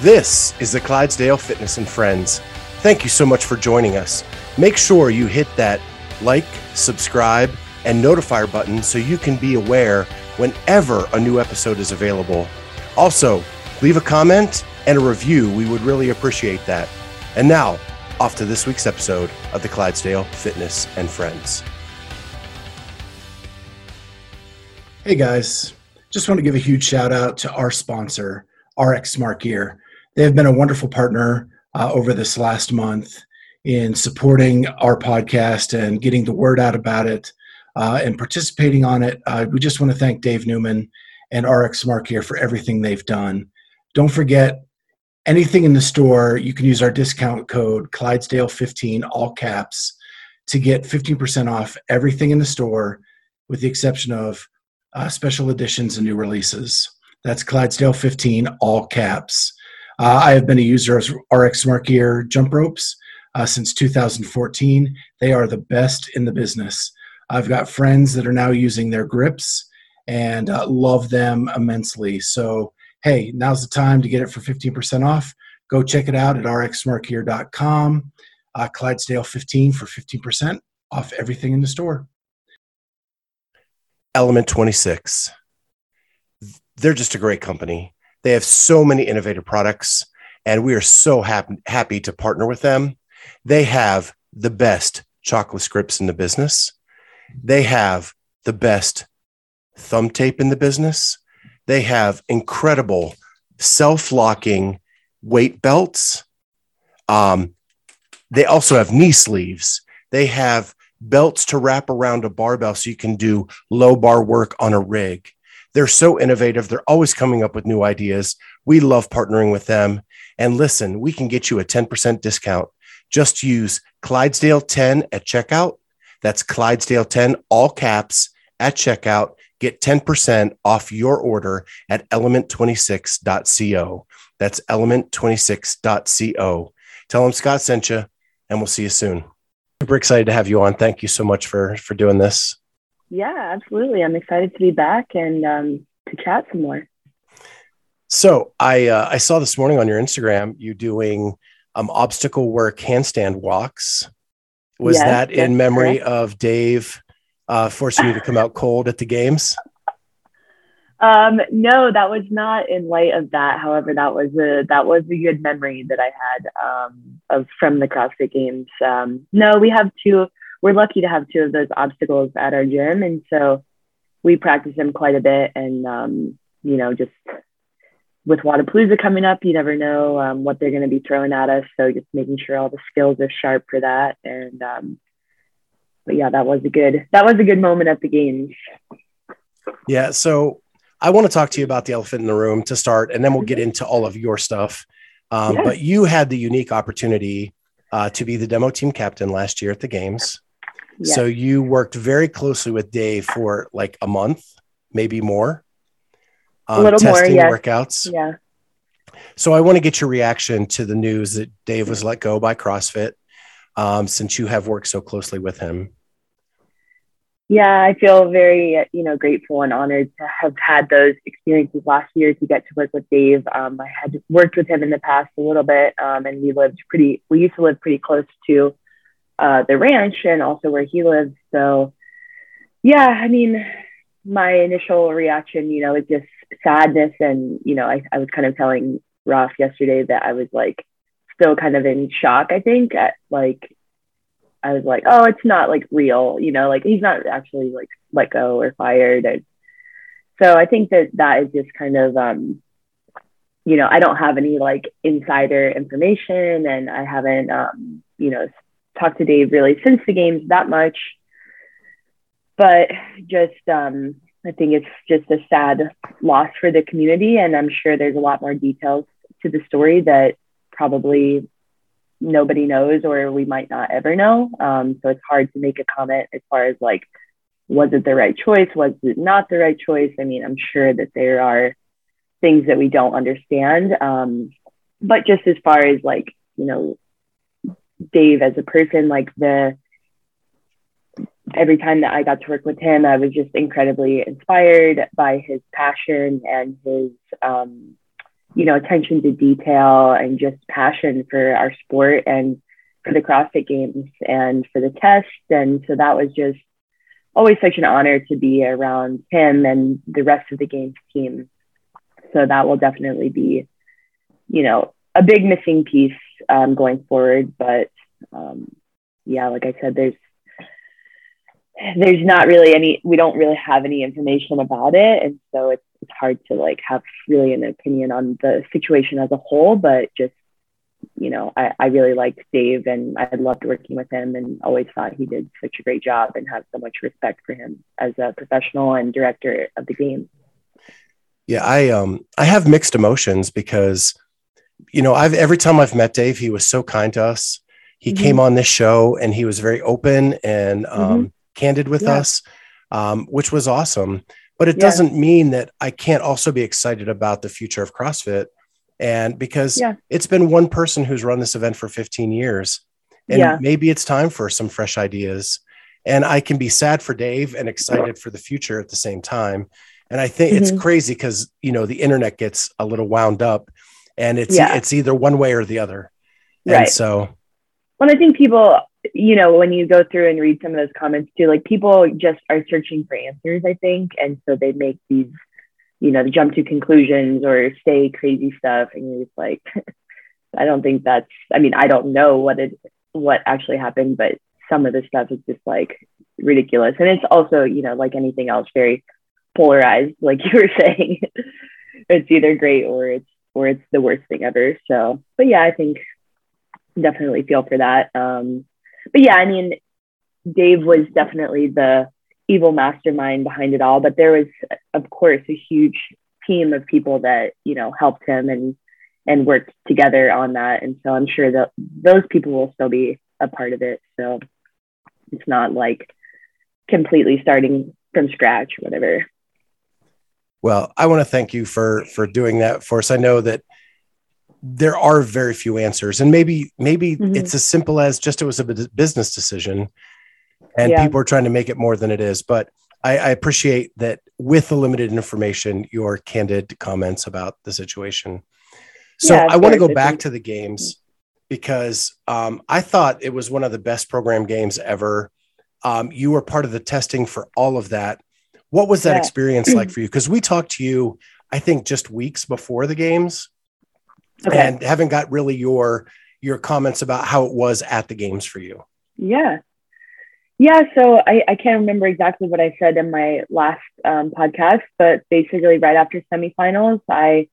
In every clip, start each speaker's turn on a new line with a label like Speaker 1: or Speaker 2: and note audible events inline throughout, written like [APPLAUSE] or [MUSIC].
Speaker 1: This is the Clydesdale Fitness and Friends. Thank you so much for joining us. Make sure you hit that like, subscribe, and notifier button so you can be aware whenever a new episode is available. Also, leave a comment and a review. We would really appreciate that. And now, off to this week's episode of the Clydesdale Fitness and Friends.
Speaker 2: Hey guys, just want to give a huge shout out to our sponsor, RX Smart Gear. They have been a wonderful partner uh, over this last month in supporting our podcast and getting the word out about it uh, and participating on it. Uh, we just want to thank Dave Newman and RX Smart Gear for everything they've done. Don't forget, anything in the store, you can use our discount code Clydesdale15, all caps, to get 15% off everything in the store, with the exception of uh, special editions and new releases. That's Clydesdale15, all caps. Uh, I have been a user of RX Smart Gear jump ropes uh, since 2014. They are the best in the business. I've got friends that are now using their grips and uh, love them immensely. So, hey, now's the time to get it for 15% off. Go check it out at rxsmartgear.com. Uh, Clydesdale 15 for 15% off everything in the store.
Speaker 1: Element 26. They're just a great company. They have so many innovative products, and we are so happy, happy to partner with them. They have the best chocolate scripts in the business. They have the best thumb tape in the business. They have incredible self locking weight belts. Um, they also have knee sleeves. They have belts to wrap around a barbell so you can do low bar work on a rig. They're so innovative. They're always coming up with new ideas. We love partnering with them. And listen, we can get you a 10% discount. Just use Clydesdale 10 at checkout. That's Clydesdale 10, all caps at checkout. Get 10% off your order at element26.co. That's element26.co. Tell them Scott sent you, and we'll see you soon super excited to have you on. Thank you so much for for doing this.
Speaker 3: Yeah, absolutely. I'm excited to be back and um, to chat some more.
Speaker 1: So I uh, I saw this morning on your Instagram you doing um, obstacle work handstand walks. Was yes, that in memory correct. of Dave uh, forcing you to come out cold at the games?
Speaker 3: Um, no, that was not in light of that. However, that was a that was a good memory that I had um, of from the CrossFit Games. Um, no, we have two. We're lucky to have two of those obstacles at our gym, and so we practice them quite a bit. And um, you know, just with Wodapalooza coming up, you never know um, what they're going to be throwing at us. So just making sure all the skills are sharp for that. And um, but yeah, that was a good that was a good moment at the games.
Speaker 1: Yeah. So I want to talk to you about the elephant in the room to start, and then we'll get mm-hmm. into all of your stuff. Um, But you had the unique opportunity uh, to be the demo team captain last year at the games. So you worked very closely with Dave for like a month, maybe more.
Speaker 3: Um, a little testing more,
Speaker 1: workouts.
Speaker 3: Yeah.
Speaker 1: So I want to get your reaction to the news that Dave was let go by CrossFit, um, since you have worked so closely with him.
Speaker 3: Yeah, I feel very, you know, grateful and honored to have had those experiences last year to get to work with Dave. Um, I had worked with him in the past a little bit, um, and we lived pretty. We used to live pretty close to uh, the ranch and also where he lives. So, yeah, I mean, my initial reaction, you know, is just sadness, and you know, I, I was kind of telling Roth yesterday that I was like still kind of in shock. I think at like I was like, oh, it's not like real, you know, like he's not actually like let go or fired. And so I think that that is just kind of, um, you know, I don't have any like insider information and I haven't, um, you know, talked to Dave really since the games that much. But just, um, I think it's just a sad loss for the community. And I'm sure there's a lot more details to the story that probably nobody knows or we might not ever know. Um, so it's hard to make a comment as far as like, was it the right choice? Was it not the right choice? I mean, I'm sure that there are things that we don't understand. Um, but just as far as like, you know, Dave as a person, like the, every time that I got to work with him, I was just incredibly inspired by his passion and his, um, you know, attention to detail and just passion for our sport and for the CrossFit games and for the test. And so that was just always such an honor to be around him and the rest of the games team. So that will definitely be, you know, a big missing piece um, going forward. But um, yeah, like I said, there's there's not really any we don't really have any information about it and so it's, it's hard to like have really an opinion on the situation as a whole but just you know I, I really liked dave and i loved working with him and always thought he did such a great job and have so much respect for him as a professional and director of the game
Speaker 1: yeah i um i have mixed emotions because you know i've every time i've met dave he was so kind to us he mm-hmm. came on this show and he was very open and um mm-hmm candid with yeah. us, um, which was awesome. But it yeah. doesn't mean that I can't also be excited about the future of CrossFit. And because yeah. it's been one person who's run this event for 15 years, and maybe it's time for some fresh ideas. And I can be sad for Dave and excited for the future at the same time. And I think mm-hmm. it's crazy because you know the internet gets a little wound up, and it's it's either one way or the other. And right. so,
Speaker 3: well, I think people you know, when you go through and read some of those comments too, like people just are searching for answers, I think. And so they make these, you know, jump to conclusions or say crazy stuff. And you're just like, [LAUGHS] I don't think that's, I mean, I don't know what it, what actually happened, but some of the stuff is just like ridiculous. And it's also, you know, like anything else, very polarized, like [LAUGHS] you were saying. it's either great or it's, or it's the worst thing ever. So, but yeah, I think definitely feel for that. Um, but yeah, I mean, Dave was definitely the evil mastermind behind it all, but there was, of course, a huge team of people that you know helped him and and worked together on that. And so I'm sure that those people will still be a part of it. So it's not like completely starting from scratch whatever.
Speaker 1: Well, I want to thank you for for doing that for us. I know that there are very few answers and maybe maybe mm-hmm. it's as simple as just it was a business decision and yeah. people are trying to make it more than it is but I, I, appreciate that with the limited information your candid comments about the situation so yeah, i want to go back to the games because um, i thought it was one of the best program games ever um, you were part of the testing for all of that what was that yeah. experience like [CLEARS THROAT] for you because we talked to you i think just weeks before the games okay. and haven't got really your your comments about how it was at the games for you.
Speaker 3: Yeah. Yeah, so I, I can't remember exactly what I said in my last um, podcast, but basically, right after semifinals, I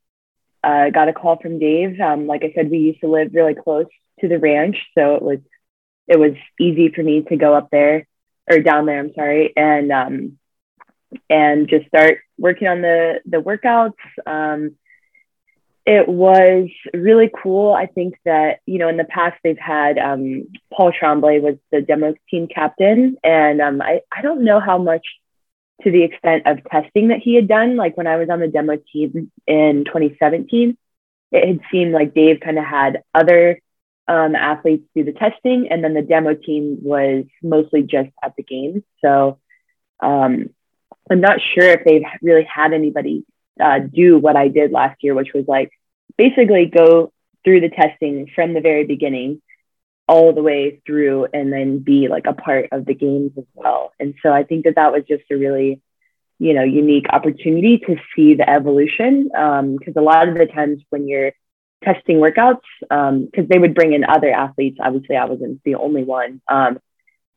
Speaker 3: uh, got a call from Dave. Um, like I said, we used to live really close to the ranch, so it was it was easy for me to go up there or down there. I'm sorry, and um, and just start working on the the workouts. Um, it was really cool. I think that, you know, in the past they've had um, Paul Tremblay was the demo team captain. And um, I, I don't know how much to the extent of testing that he had done. Like when I was on the demo team in 2017, it had seemed like Dave kind of had other um, athletes do the testing. And then the demo team was mostly just at the games. So um, I'm not sure if they've really had anybody uh, do what I did last year, which was like basically go through the testing from the very beginning all the way through and then be like a part of the games as well. And so I think that that was just a really, you know, unique opportunity to see the evolution. Because um, a lot of the times when you're testing workouts, because um, they would bring in other athletes, obviously I wasn't the only one, um,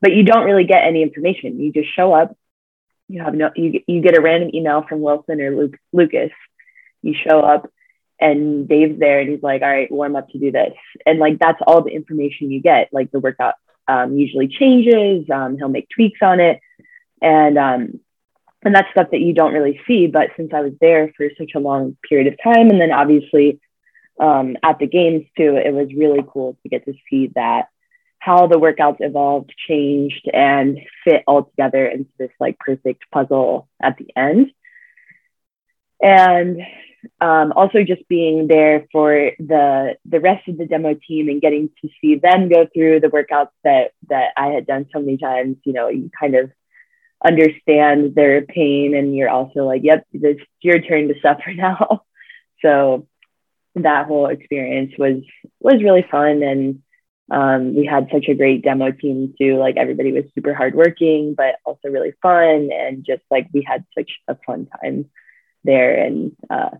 Speaker 3: but you don't really get any information. You just show up, you have no, you, you get a random email from Wilson or Luke, Lucas. You show up, and Dave's there and he's like, all right, warm up to do this. And like, that's all the information you get. Like the workout um, usually changes. Um, he'll make tweaks on it. And, um, and that's stuff that you don't really see. But since I was there for such a long period of time, and then obviously um, at the games too, it was really cool to get to see that how the workouts evolved, changed, and fit all together into this like perfect puzzle at the end. And um, also just being there for the the rest of the demo team and getting to see them go through the workouts that that I had done so many times. You know, you kind of understand their pain, and you're also like, "Yep, it's your turn to suffer [LAUGHS] now." so that whole experience was was really fun and um, we had such a great demo team too like everybody was super hardworking but also really fun and just like we had such a fun time there and uh,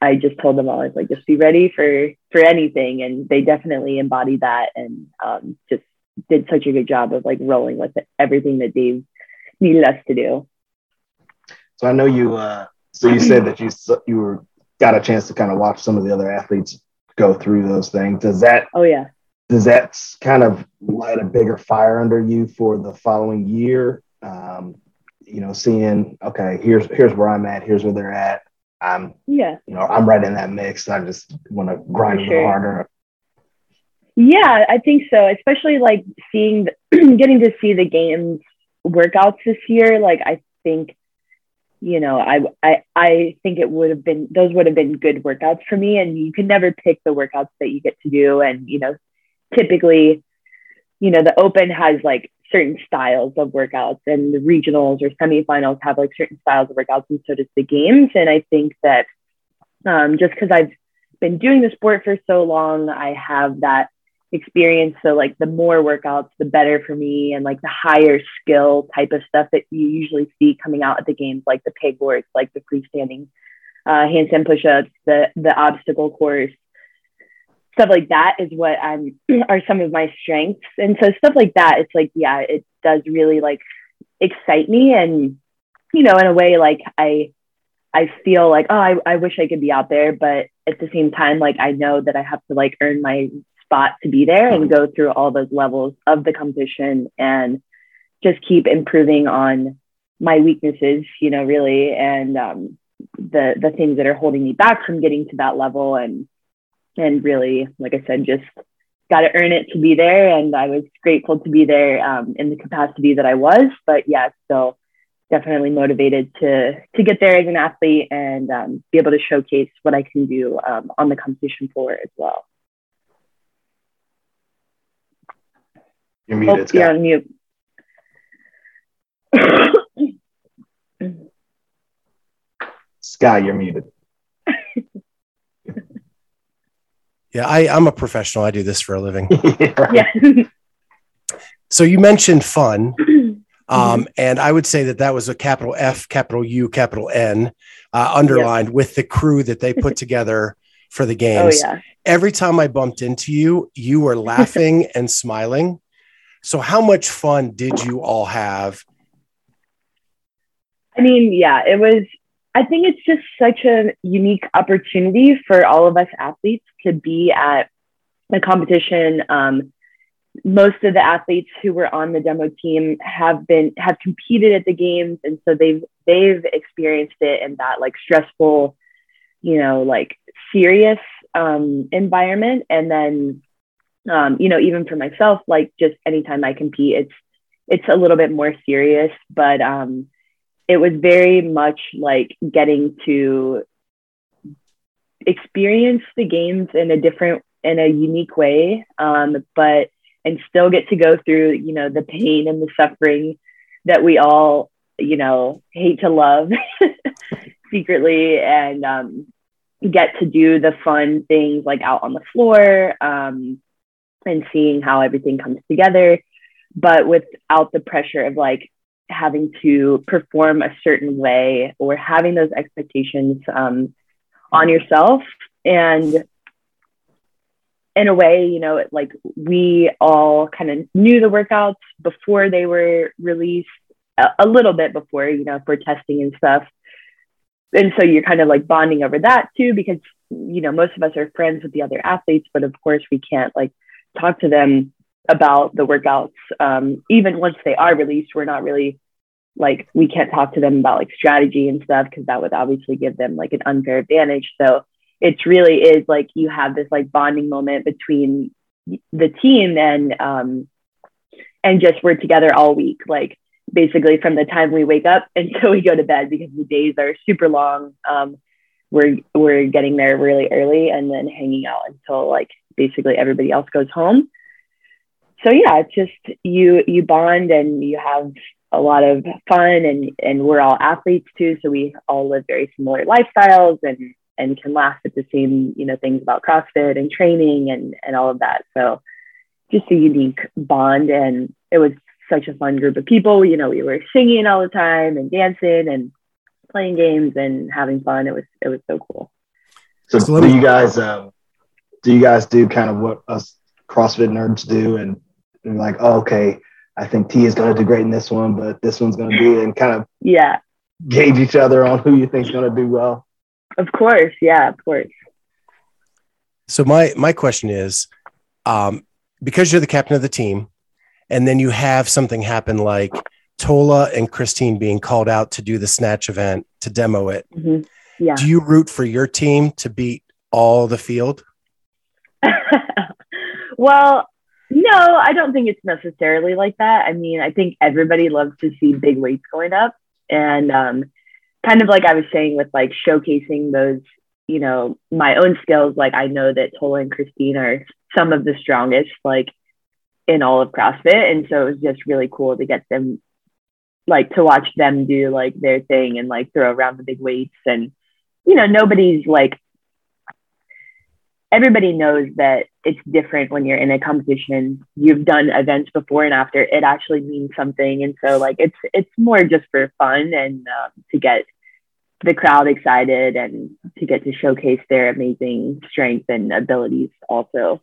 Speaker 3: I just told them all I was like just be ready for for anything and they definitely embodied that and um, just did such a good job of like rolling with it, everything that Dave needed us to do.
Speaker 4: So I know you. Uh, so you said that you you were got a chance to kind of watch some of the other athletes go through those things. Does that?
Speaker 3: Oh yeah.
Speaker 4: Does that kind of light a bigger fire under you for the following year? Um, you know, seeing okay, here's here's where I'm at, here's where they're at. I'm
Speaker 3: yeah,
Speaker 4: you know, I'm right in that mix. I just want to grind a little harder.
Speaker 3: Yeah, I think so. Especially like seeing, the, [CLEARS THROAT] getting to see the games workouts this year. Like I think, you know, I I I think it would have been those would have been good workouts for me. And you can never pick the workouts that you get to do. And you know, typically, you know, the Open has like certain styles of workouts, and the regionals or semifinals have like certain styles of workouts, and so does the games. And I think that um, just because I've been doing the sport for so long, I have that experience. So like the more workouts, the better for me, and like the higher skill type of stuff that you usually see coming out at the games, like the pegboards, like the freestanding uh, handstand push-ups, the the obstacle course, stuff like that is what I'm [CLEARS THROAT] are some of my strengths. And so stuff like that, it's like yeah, it does really like excite me, and you know, in a way, like I I feel like oh, I, I wish I could be out there, but at the same time, like I know that I have to like earn my spot to be there and go through all those levels of the competition and just keep improving on my weaknesses, you know, really, and um, the the things that are holding me back from getting to that level, and and really, like I said, just got to earn it to be there. And I was grateful to be there um, in the capacity that I was, but yeah, still definitely motivated to to get there as an athlete and um, be able to showcase what I can do um, on the competition floor as well.
Speaker 4: You're muted. Oh, Scott.
Speaker 3: You're on mute.
Speaker 4: Sky, you're muted.
Speaker 1: Yeah, I, I'm a professional. I do this for a living. [LAUGHS]
Speaker 3: yeah.
Speaker 1: so you mentioned fun. [CLEARS THROAT] Um, and I would say that that was a capital F, capital U, capital N uh, underlined yep. with the crew that they put [LAUGHS] together for the oh, games.
Speaker 3: Oh, yeah.
Speaker 1: Every time I bumped into you, you were [LAUGHS] laughing and smiling. So, how much fun did you all have?
Speaker 3: I mean, yeah, it was. I think it's just such a unique opportunity for all of us athletes to be at the competition. Um, most of the athletes who were on the demo team have been have competed at the games, and so they've they've experienced it in that like stressful, you know, like serious um, environment, and then um, you know, even for myself, like just anytime I compete, it's it's a little bit more serious, but um, it was very much like getting to experience the games in a different, in a unique way, um, but and still get to go through, you know, the pain and the suffering that we all, you know, hate to love [LAUGHS] secretly, and um, get to do the fun things like out on the floor. Um, and seeing how everything comes together, but without the pressure of like having to perform a certain way or having those expectations um, on yourself. And in a way, you know, like we all kind of knew the workouts before they were released, a, a little bit before, you know, for testing and stuff. And so you're kind of like bonding over that too, because, you know, most of us are friends with the other athletes, but of course we can't like talk to them about the workouts. Um, even once they are released, we're not really like we can't talk to them about like strategy and stuff because that would obviously give them like an unfair advantage. So it's really is like you have this like bonding moment between the team and um, and just we're together all week, like basically from the time we wake up [LAUGHS] until we go to bed because the days are super long. Um, we're we're getting there really early and then hanging out until like basically everybody else goes home. So yeah, it's just you you bond and you have a lot of fun and and we're all athletes too, so we all live very similar lifestyles and and can laugh at the same, you know, things about CrossFit and training and, and all of that. So just a unique bond. And it was such a fun group of people. You know, we were singing all the time and dancing and playing games and having fun. It was, it was so cool.
Speaker 4: So, so do you guys, um, do you guys do kind of what us CrossFit nerds do and, and like, oh, okay, I think T is going to do great in this one, but this one's going to do and kind of
Speaker 3: yeah
Speaker 4: gauge each other on who you think is going to do well.
Speaker 3: Of course, yeah, of course.
Speaker 1: So my my question is, um, because you're the captain of the team, and then you have something happen like Tola and Christine being called out to do the snatch event to demo it.
Speaker 3: Mm-hmm. Yeah.
Speaker 1: Do you root for your team to beat all the field? [LAUGHS]
Speaker 3: well, no, I don't think it's necessarily like that. I mean, I think everybody loves to see big weights going up. And um, kind of like I was saying with like showcasing those, you know, my own skills, like I know that Tola and Christine are some of the strongest, like in all of CrossFit. And so it was just really cool to get them, like to watch them do like their thing and like throw around the big weights. And, you know, nobody's like everybody knows that it's different when you're in a competition. You've done events before and after. It actually means something, and so like it's it's more just for fun and um, to get the crowd excited and to get to showcase their amazing strength and abilities also.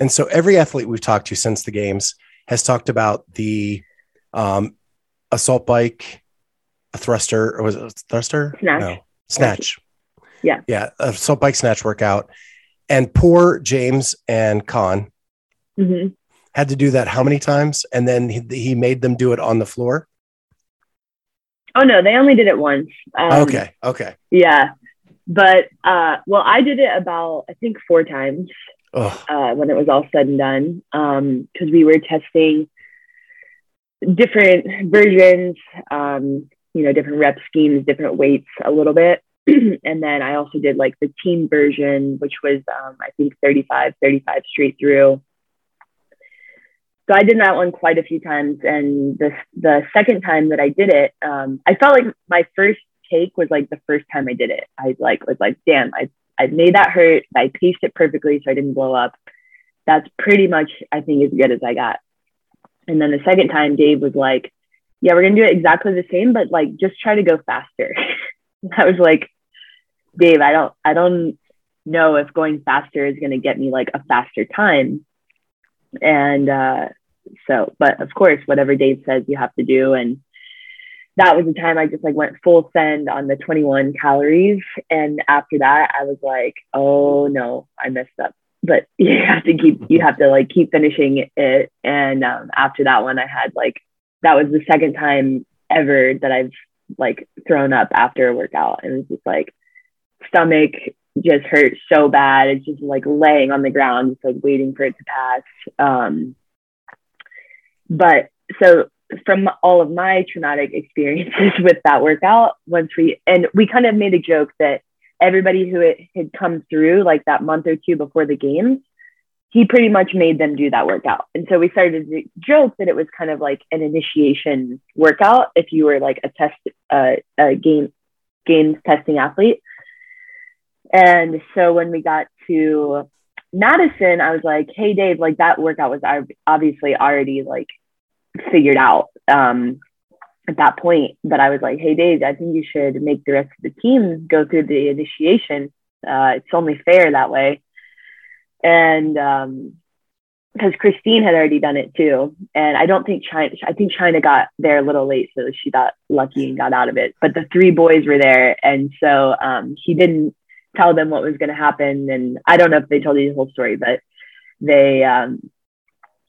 Speaker 1: And so every athlete we've talked to since the games has talked about the um, assault bike, a thruster, or was it a thruster?
Speaker 3: Snatch. No,
Speaker 1: snatch.
Speaker 3: Yeah.
Speaker 1: Yeah. A assault bike snatch workout. And poor James and Con
Speaker 3: mm-hmm.
Speaker 1: had to do that how many times? And then he, he, made them do it on the floor?
Speaker 3: Oh, no, they only did it once.
Speaker 1: Um, okay. Okay.
Speaker 3: Yeah. But, uh, well, I did it about, I think, four times uh, when it was all said and done because um, we were testing different versions, um, you know, different rep schemes, different weights a little bit. [CLEARS THROAT] and then I also did like the team version, which was um, I think 35, 35 straight through. So I did that one quite a few times, and the the second time that I did it, um, I felt like my first take was like the first time I did it. I like was like, damn, I I made that hurt. I paced it perfectly so I didn't blow up. That's pretty much I think as good as I got. And then the second time, Dave was like, yeah, we're gonna do it exactly the same, but like just try to go faster. [LAUGHS] I was like, Dave, I don't, I don't know if going faster is going to get me like a faster time. And uh, so, but of course, whatever Dave says, you have to do. And that was the time I just like went full send on the 21 calories. And after that, I was like, oh no, I messed up. But [LAUGHS] you have to keep, you have to like keep finishing it. And um, after that one, I had like, that was the second time ever that I've like thrown up after a workout. And it was just like, stomach just hurt so bad. It's just like laying on the ground, just like waiting for it to pass. Um, but so from all of my traumatic experiences [LAUGHS] with that workout, once we and we kind of made a joke that everybody who it had come through like that month or two before the games, he pretty much made them do that workout. And so we started to joke that it was kind of like an initiation workout if you were like a test uh, a game games testing athlete. And so when we got to Madison, I was like, hey, Dave, like that workout was obviously already like figured out um, at that point. But I was like, hey, Dave, I think you should make the rest of the team go through the initiation. Uh, it's only fair that way. And um, because Christine had already done it too. And I don't think Chyna, I think Chyna got there a little late, so she got lucky and got out of it. But the three boys were there. And so um, he didn't tell them what was going to happen. And I don't know if they told you the whole story, but they, um,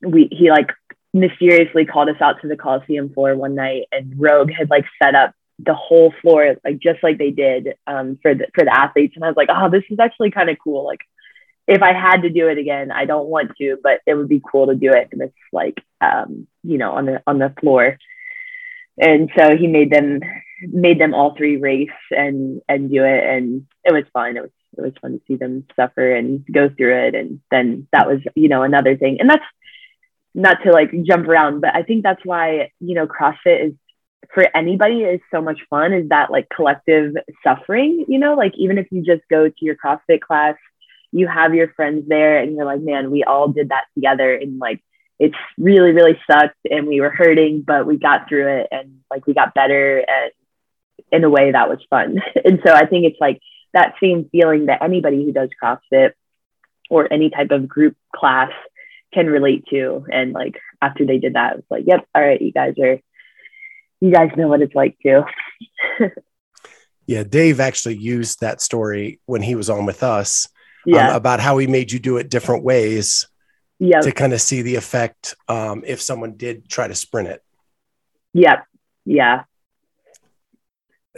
Speaker 3: we, he like mysteriously called us out to the Coliseum floor one night and Rogue had like set up the whole floor, like just like they did um, for the, for the athletes. And I was like, oh, this is actually kind of cool. Like if I had to do it again, I don't want to, but it would be cool to do it. And it's like, um, you know, on the, on the floor. And so he made them made them all three race and and do it. And it was fun. It was it was fun to see them suffer and go through it. And then that was you know another thing. And that's not to like jump around but i think that's why you know crossfit is for anybody is so much fun is that like collective suffering, you know, like even if you just go to your CrossFit class, you have your friends there and you're like, man, we all did that together. And like it's really, really sucked and we were hurting, but we got through it and like we got better and in a way that was fun. [LAUGHS] and so I think it's like that same feeling that anybody who does CrossFit or any type of group class can relate to. And like after they did that, it was like, yep, all right, you guys are you guys know what it's like too. [LAUGHS]
Speaker 1: yeah, Dave actually used that story when he was on with us
Speaker 3: um, yeah.
Speaker 1: um, about how he made you do it different ways
Speaker 3: yep.
Speaker 1: to kind of see the effect um, if someone did try to sprint it.
Speaker 3: Yep. Yeah.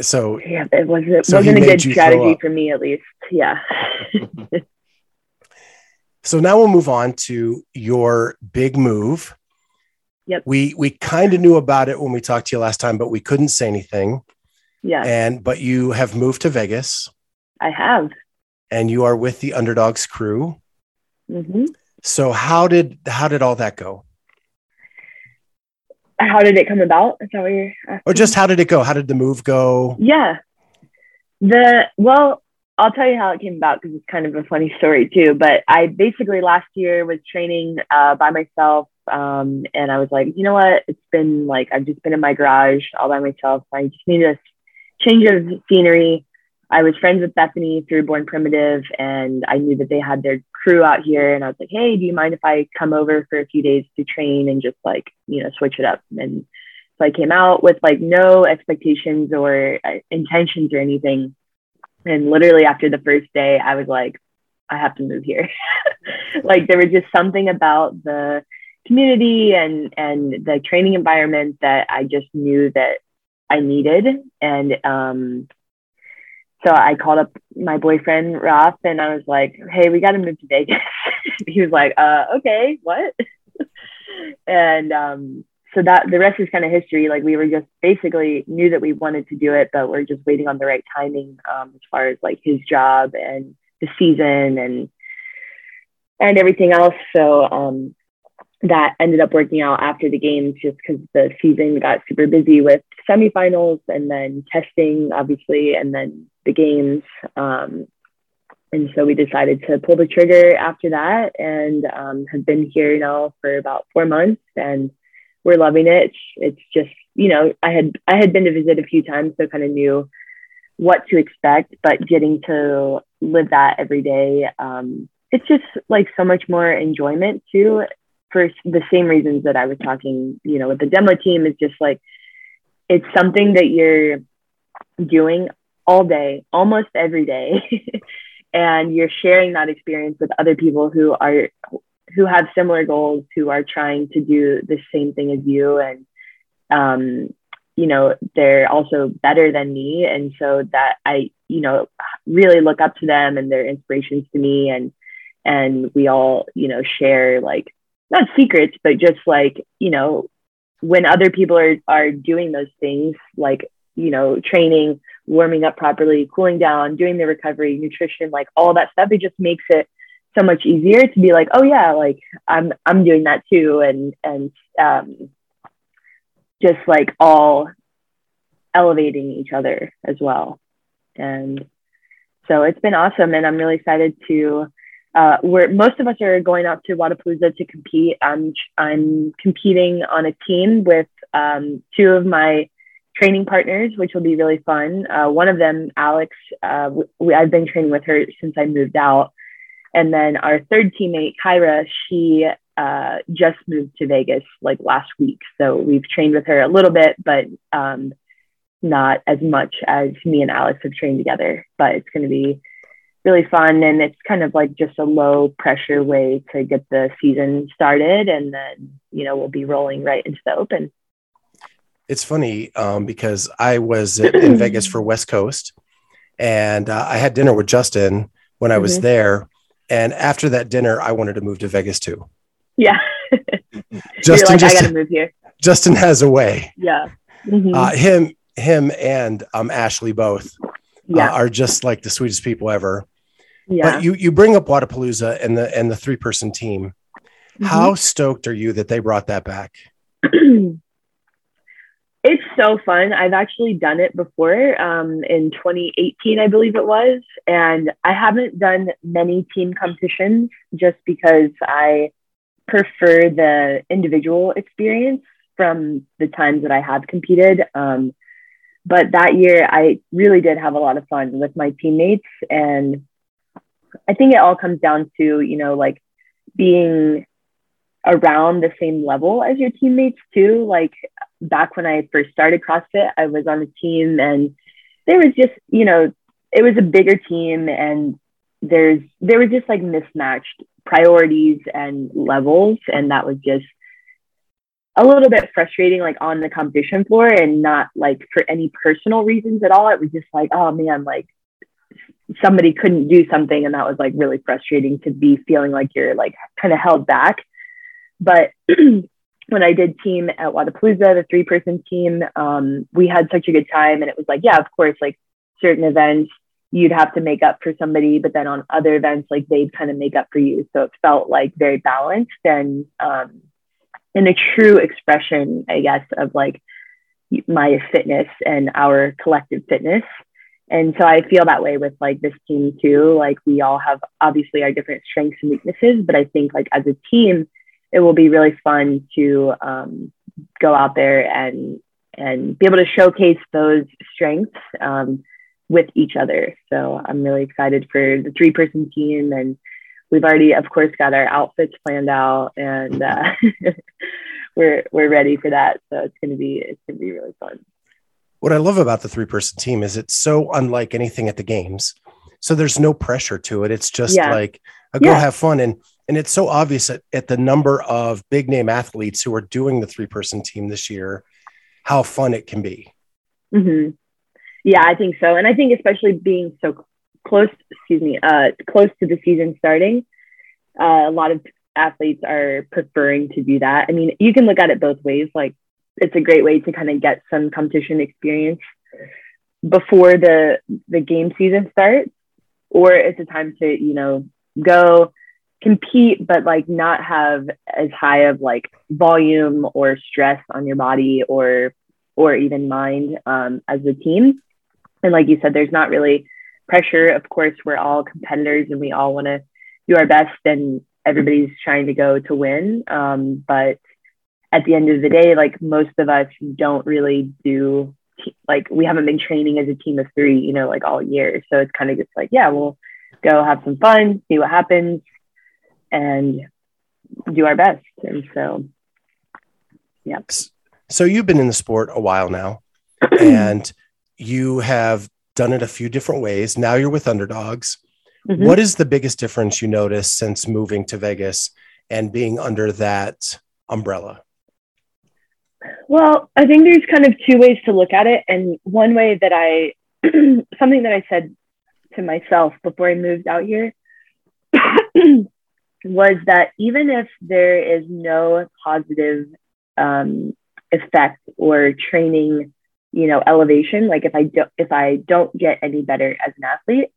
Speaker 1: So
Speaker 3: yeah, it was it so wasn't a good strategy for me at least. Yeah. [LAUGHS]
Speaker 1: so now we'll move on to your big move
Speaker 3: Yep.
Speaker 1: We we kind of knew about it when we talked to you last time, but we couldn't say anything.
Speaker 3: Yeah.
Speaker 1: And but you have moved to Vegas.
Speaker 3: I have.
Speaker 1: And you are with the Underdogs crew.
Speaker 3: Mm-hmm.
Speaker 1: So how did how did all that go?
Speaker 3: How did it come about? Is that what you're asking?
Speaker 1: Or just how did it go? How did the move go?
Speaker 3: Yeah. The well, I'll tell you how it came about because it's kind of a funny story too. But I basically last year was training uh, by myself um, and I was like, you know what? It's been like, I've just been in my garage all by myself. I just need a change of scenery. I was friends with Bethany through Born Primitive, and I knew that they had their crew out here. And I was like, hey, do you mind if I come over for a few days to train and just like, you know, switch it up? And so I came out with like no expectations or uh, intentions or anything. And literally after the first day, I was like, I have to move here. [LAUGHS] like there was just something about the community and and the training environment that I just knew that I needed. And um, so I called up my boyfriend Roth and I was like, "Hey, we got to move to Vegas." [LAUGHS] he was like, uh, "Okay, what?" [LAUGHS] and um, so that the rest is kind of history. Like we were just basically knew that we wanted to do it, but we're just waiting on the right timing um, as far as like his job and the season and and everything else. So um, that ended up working out after the games just because the season got super busy with semifinals and then testing, obviously, and then the games. Um, and so we decided to pull the trigger after that and um, have been here now for about four months and we're loving it. It's, just, you know, I had I had been to visit a few times, so kind of knew what to expect, but getting to live that every day, um, it's just like so much more enjoyment too for the same reasons that I was talking, you know, with the demo team is just like it's something that you're doing all day, almost every day. [LAUGHS] and you're sharing that experience with other people who are who have similar goals, who are trying to do the same thing as you and um, you know, they're also better than me. And so that I, you know, really look up to them and they're inspirations to me and and we all, you know, share like not secrets, but just like, you know, when other people are, are doing those things, like, you know, training, warming up properly, cooling down, doing the recovery, nutrition, like all that stuff, it just makes it so much easier to be like, oh yeah, like I'm I'm doing that too. And and um just like all elevating each other as well. And so it's been awesome and I'm really excited to uh, where most of us are going out to Wodapalooza to compete. I'm I'm competing on a team with um, two of my training partners, which will be really fun. Uh, one of them, Alex, uh, we, I've been training with her since I moved out, and then our third teammate, Kyra, she uh, just moved to Vegas like last week, so we've trained with her a little bit, but um, not as much as me and Alex have trained together. But it's going to be really fun and it's kind of like just a low pressure way to get the season started and then you know we'll be rolling right into the open.
Speaker 1: It's funny um, because i was in [CLEARS THROAT] vegas for west coast and uh, i had dinner with justin when i was mm-hmm. there and after that dinner i wanted to move to vegas too.
Speaker 3: Yeah. [LAUGHS]
Speaker 1: Justin
Speaker 3: like,
Speaker 1: just,
Speaker 3: i gotta move here.
Speaker 1: Justin has a way.
Speaker 3: Yeah. Mm-hmm.
Speaker 1: uh, him him and um, ashley both
Speaker 3: yeah.
Speaker 1: Uh, are just like the sweetest people ever
Speaker 3: yeah.
Speaker 1: But you you bring up Wodapalooza and the and the three person team. Mm-hmm. How stoked are you that they brought that back? [CLEARS THROAT]
Speaker 3: It's so fun. I've actually done it before um, in 2018, I believe it was. And I haven't done many team competitions just because I prefer the individual experience from the times that I have competed. Um, but that year, I really did have a lot of fun with my teammates. And I think it all comes down to, you know, like being around the same level as your teammates too. Like back when I first started CrossFit, I was on a team and there was just, you know, it was a bigger team and there's there was just like mismatched priorities and levels and that was just a little bit frustrating like on the competition floor and not like for any personal reasons at all it was just like oh man like somebody couldn't do something and that was like really frustrating to be feeling like you're like kind of held back but [CLEARS THROAT] when I did team at Wodapalooza, the three person team, um, we had such a good time. And it was like, yeah, of course, like certain events, you'd have to make up for somebody, but then on other events, like they'd kind of make up for you. So it felt like very balanced and, um, and a true expression, I guess, of like my fitness and our collective fitness. And so I feel that way with like this team too. Like we all have obviously our different strengths and weaknesses, but I think like as a team, it will be really fun to um, go out there and and be able to showcase those strengths um, with each other. So I'm really excited for the three person team and we've already of course got our outfits planned out and uh, [LAUGHS] we're we're ready for that. So it's gonna be it's gonna be really fun.
Speaker 1: What I love about the three person team is it's so unlike anything at the games. So there's no pressure to it. It's just yeah. like a go yeah. have fun. And and it's so obvious at, at the number of big name athletes who are doing the three person team this year how fun it can be
Speaker 3: mm-hmm. yeah i think so and i think especially being so close excuse me uh, close to the season starting uh, a lot of athletes are preferring to do that i mean you can look at it both ways like it's a great way to kind of get some competition experience before the the game season starts or it's a time to you know go compete but like not have as high of like volume or stress on your body or or even mind um, as a team. And like you said there's not really pressure. Of course we're all competitors and we all want to do our best and everybody's trying to go to win um, but at the end of the day like most of us don't really do like we haven't been training as a team of three you know like all year so it's kind of just like yeah we'll go have some fun see what happens and do our best. And so, yeah.
Speaker 1: So you've been in the sport a while now, [CLEARS THROAT] and you have done it a few different ways. Now you're with underdogs. Mm-hmm. What is the biggest difference you notice since moving to Vegas and being under that umbrella?
Speaker 3: Well, I think there's kind of two ways to look at it. And one way that I, [CLEARS THROAT] something that I said to myself before I moved out here [CLEARS THROAT] was that even if there is no positive um, effect or training, you know, elevation, like if I don't if I don't get any better as an athlete,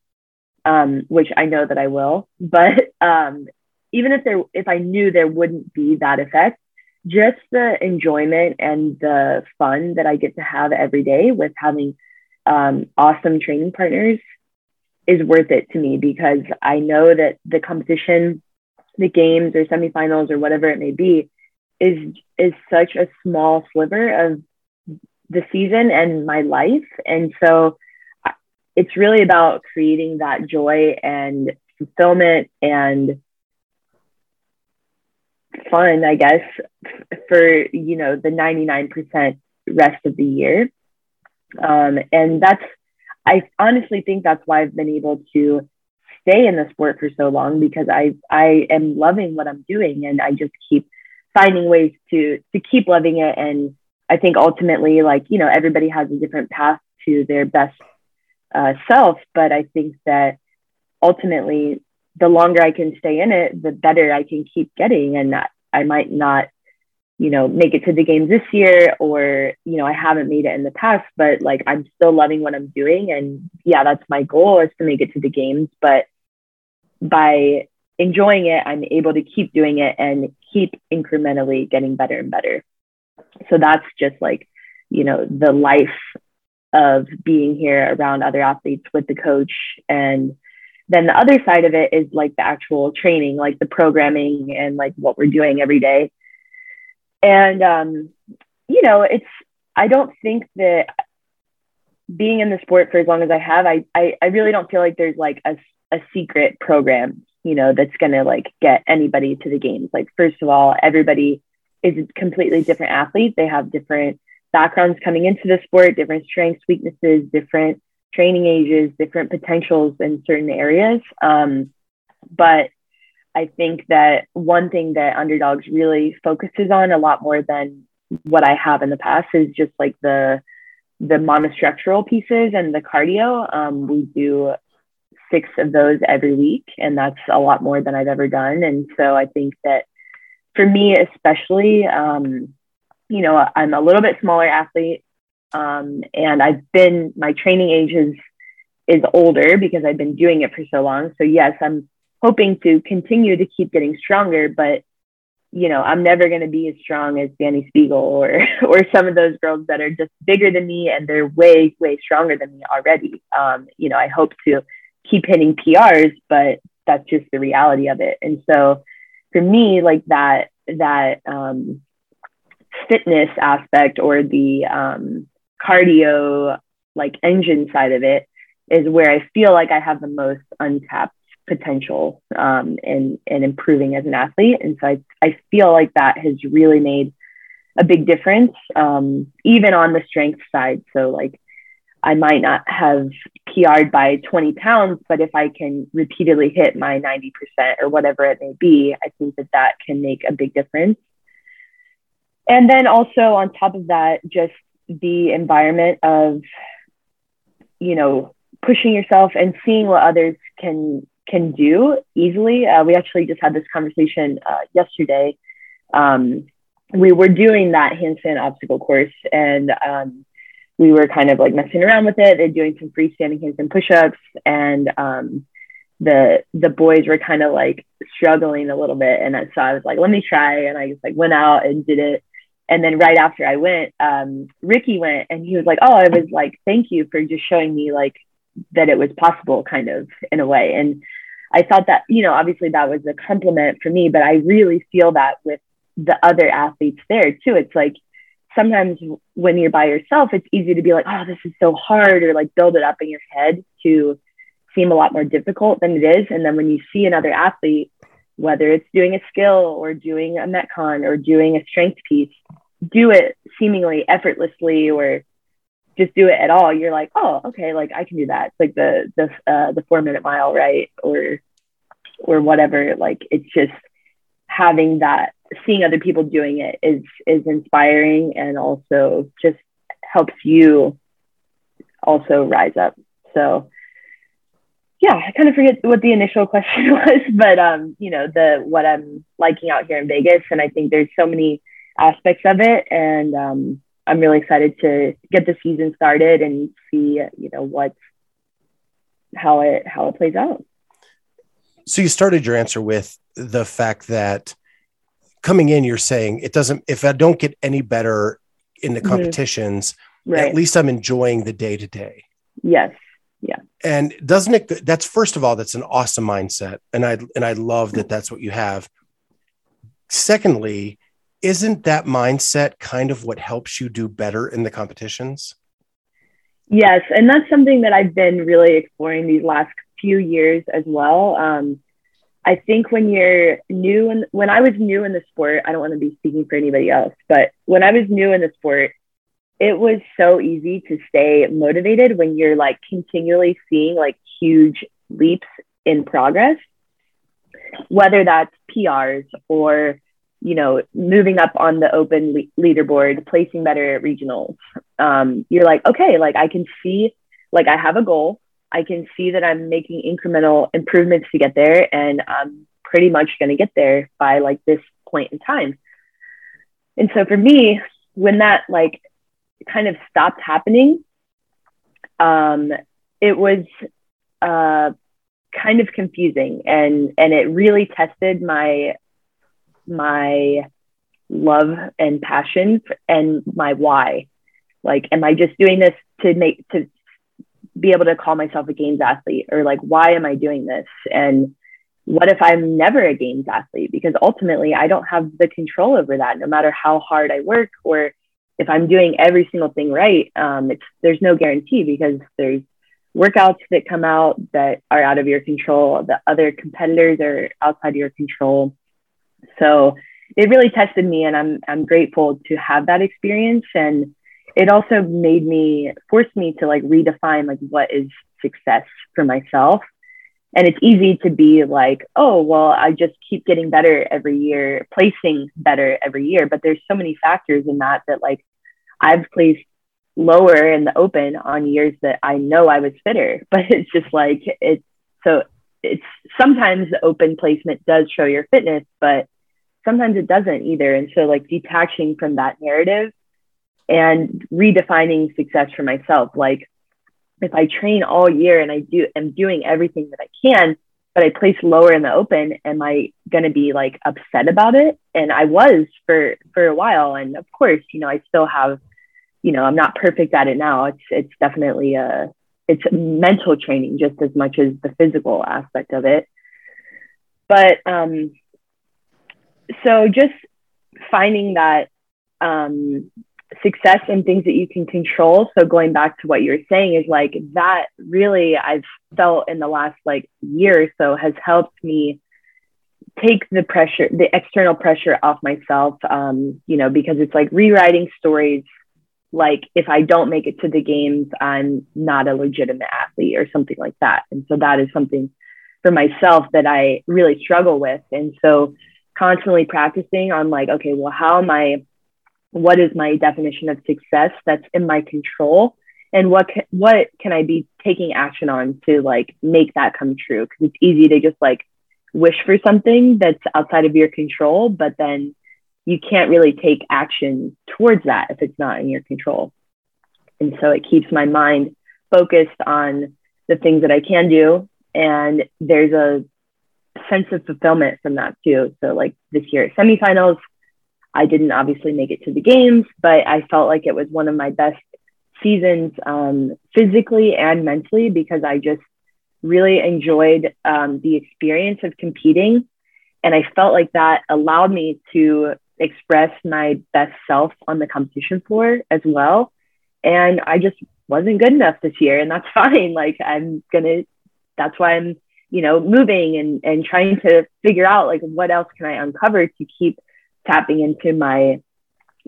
Speaker 3: um, which I know that I will, [LAUGHS] but um, even if there if I knew there wouldn't be that effect, just the enjoyment and the fun that I get to have every day with having um, awesome training partners is worth it to me because I know that the competition the games or semifinals or whatever it may be is is such a small sliver of the season and my life. And so it's really about creating that joy and fulfillment and fun i guess for you know the 99% rest of the year. Um, and that's i honestly think that's why i've been able to stay in the sport for so long because I I am loving what I'm doing and I just keep finding ways to to keep loving it. And I think ultimately like you know everybody has a different path to their best uh, self but I think that ultimately the longer I can stay in it the better I can keep getting and I might not you know make it to the games this year or you know i haven't made it in the past but like i'm still loving what i'm doing and yeah that's my goal is to make it to the games but by enjoying it, I'm able to keep doing it and keep incrementally getting better and better. So that's just like you know, the life of being here around other athletes with the coach. And then the other side of it is like the actual training, like the programming and like what we're doing every day. And, um, you know, it's, I don't think that being in the sport for as long as I have, I, I, I really don't feel like there's like a, a secret program, you know, that's going to like get anybody to the games. Like, first of all, everybody is a completely different athlete. They have different backgrounds coming into the sport, different strengths, weaknesses, different training ages, different potentials in certain areas. Um, but I think that one thing that underdogs really focuses on a lot more than what I have in the past is just like the the monostructural pieces and the cardio. Um, we do six of those every week, and that's a lot more than I've ever done. And so I think that for me, especially, um, you know, I'm a little bit smaller athlete, um, and I've been my training age is is older because I've been doing it for so long. So yes, I'm hoping to continue to keep getting stronger, but you know, I'm never going to be as strong as Dani Speegle or [LAUGHS] or some of those girls that are just bigger than me and they're way way stronger than me already. Um, you know, I hope to keep hitting PRs, but that's just the reality of it. And so for me, like that that um, fitness aspect or the um, cardio like engine side of it is where I feel like I have the most untapped potential um, in in improving as an athlete, and so I I feel like that has really made a big difference, um, even on the strength side. So like I might not have PR'd by 20 pounds, but if I can repeatedly hit my 90% or whatever it may be, I think that that can make a big difference. And then also on top of that, just the environment of, you know, pushing yourself and seeing what others can can do easily. Uh, we actually just had this conversation uh, yesterday. Um, we were doing that handstand obstacle course, and um, we were kind of like messing around with it and doing some freestanding handstand push-ups, and um, the the boys were kind of like struggling a little bit, and so I was like, "Let me try," and I just like went out and did it. And then right after I went, um, Ricky went, and he was like, "Oh, I was like, thank you for just showing me like that it was possible kind of in a way. And i thought that you know obviously that was a compliment for me but i really feel that with the other athletes there too. It's like sometimes when you're by yourself it's easy to be like oh this is so hard or like build it up in your head to seem a lot more difficult than it is. And then when you see another athlete whether it's doing a skill or doing a metcon or doing a strength piece do it seemingly effortlessly or just do it at all, you're like, oh, okay, like I can do that. It's like the the uh, the four minute mile, right? Or or whatever. Like it's just having that, seeing other people doing it is is inspiring and also just helps you also rise up. So yeah, I kind of forget what the initial [LAUGHS] question was, but um, you know, the what I'm liking out here in Vegas, and I think there's so many aspects of it, and um, I'm really excited to get the season started and see, you know, what how it how it plays out.
Speaker 1: So you started your answer with the fact that coming in, you're saying it doesn't. If I don't get any better in the mm-hmm. competitions, mm-hmm. right. at least I'm enjoying the day to day.
Speaker 3: Yes. Yeah.
Speaker 1: And doesn't it? That's first of all, that's an awesome mindset, and I and I love that that's what you have. Secondly, isn't that mindset kind of what helps you do better in the competitions?
Speaker 3: Yes, and that's something that I've been really exploring these last few years as well. Um, I think when you're new and when I was new in the sport, I don't want to be speaking for anybody else, but when I was new in the sport, it was so easy to stay motivated when you're like continually seeing like huge leaps in progress, whether that's PRs or you know, moving up on the open le- leaderboard, placing better at regionals. Um, you're like, okay, like I can see, like I have a goal. I can see that I'm making incremental improvements to get there, and I'm pretty much going to get there by like this point in time. And so for me, when that like kind of stopped happening, um, it was uh, kind of confusing, and and it really tested my my love and passion and my why. Like, am I just doing this to make, to be able to call myself a games athlete? Or like, why am I doing this? And what if I'm never a games athlete? Because ultimately, I don't have the control over that, no matter how hard I work or if I'm doing every single thing right. Um, it's, there's no guarantee because there's workouts that come out that are out of your control. The other competitors are outside your control. So it really tested me, and I'm I'm grateful to have that experience. And it also made me forced me to like redefine like what is success for myself. And it's easy to be like, oh, well, I just keep getting better every year, placing better every year. But there's so many factors in that that like I've placed lower in the open on years that I know I was fitter. [LAUGHS] But it's just like it's so it's sometimes the open placement does show your fitness, but sometimes it doesn't either. And so like detaching from that narrative and redefining success for myself. Like if I train all year and I do am doing everything that I can, but I place lower in the open, am I gonna be like upset about it? And I was for for a while. And of course, you know, I still have, you know, I'm not perfect at it now. It's it's definitely a it's mental training just as much as the physical aspect of it. But um so just finding that um, success and things that you can control. So going back to what you're saying is like that really I've felt in the last like year or so has helped me take the pressure, the external pressure off myself. Um, you know, because it's like rewriting stories. Like if I don't make it to the games, I'm not a legitimate athlete or something like that. And so that is something for myself that I really struggle with. And so constantly practicing on like, okay, well, how am I, what is my definition of success that's in my control? And what, can, what can I be taking action on to like make that come true? Cause it's easy to just like wish for something that's outside of your control, but then you can't really take action towards that if it's not in your control. And so it keeps my mind focused on the things that I can do. And there's a sense of fulfillment from that too. So like this year semifinals, I didn't obviously make it to the games, but I felt like it was one of my best seasons um, physically and mentally because I just really enjoyed um, the experience of competing. And I felt like that allowed me to express my best self on the competition floor as well. And I just wasn't good enough this year, and that's [LAUGHS] fine. Like, I'm gonna, that's why I'm you know moving and and trying to figure out like what else can i uncover to keep tapping into my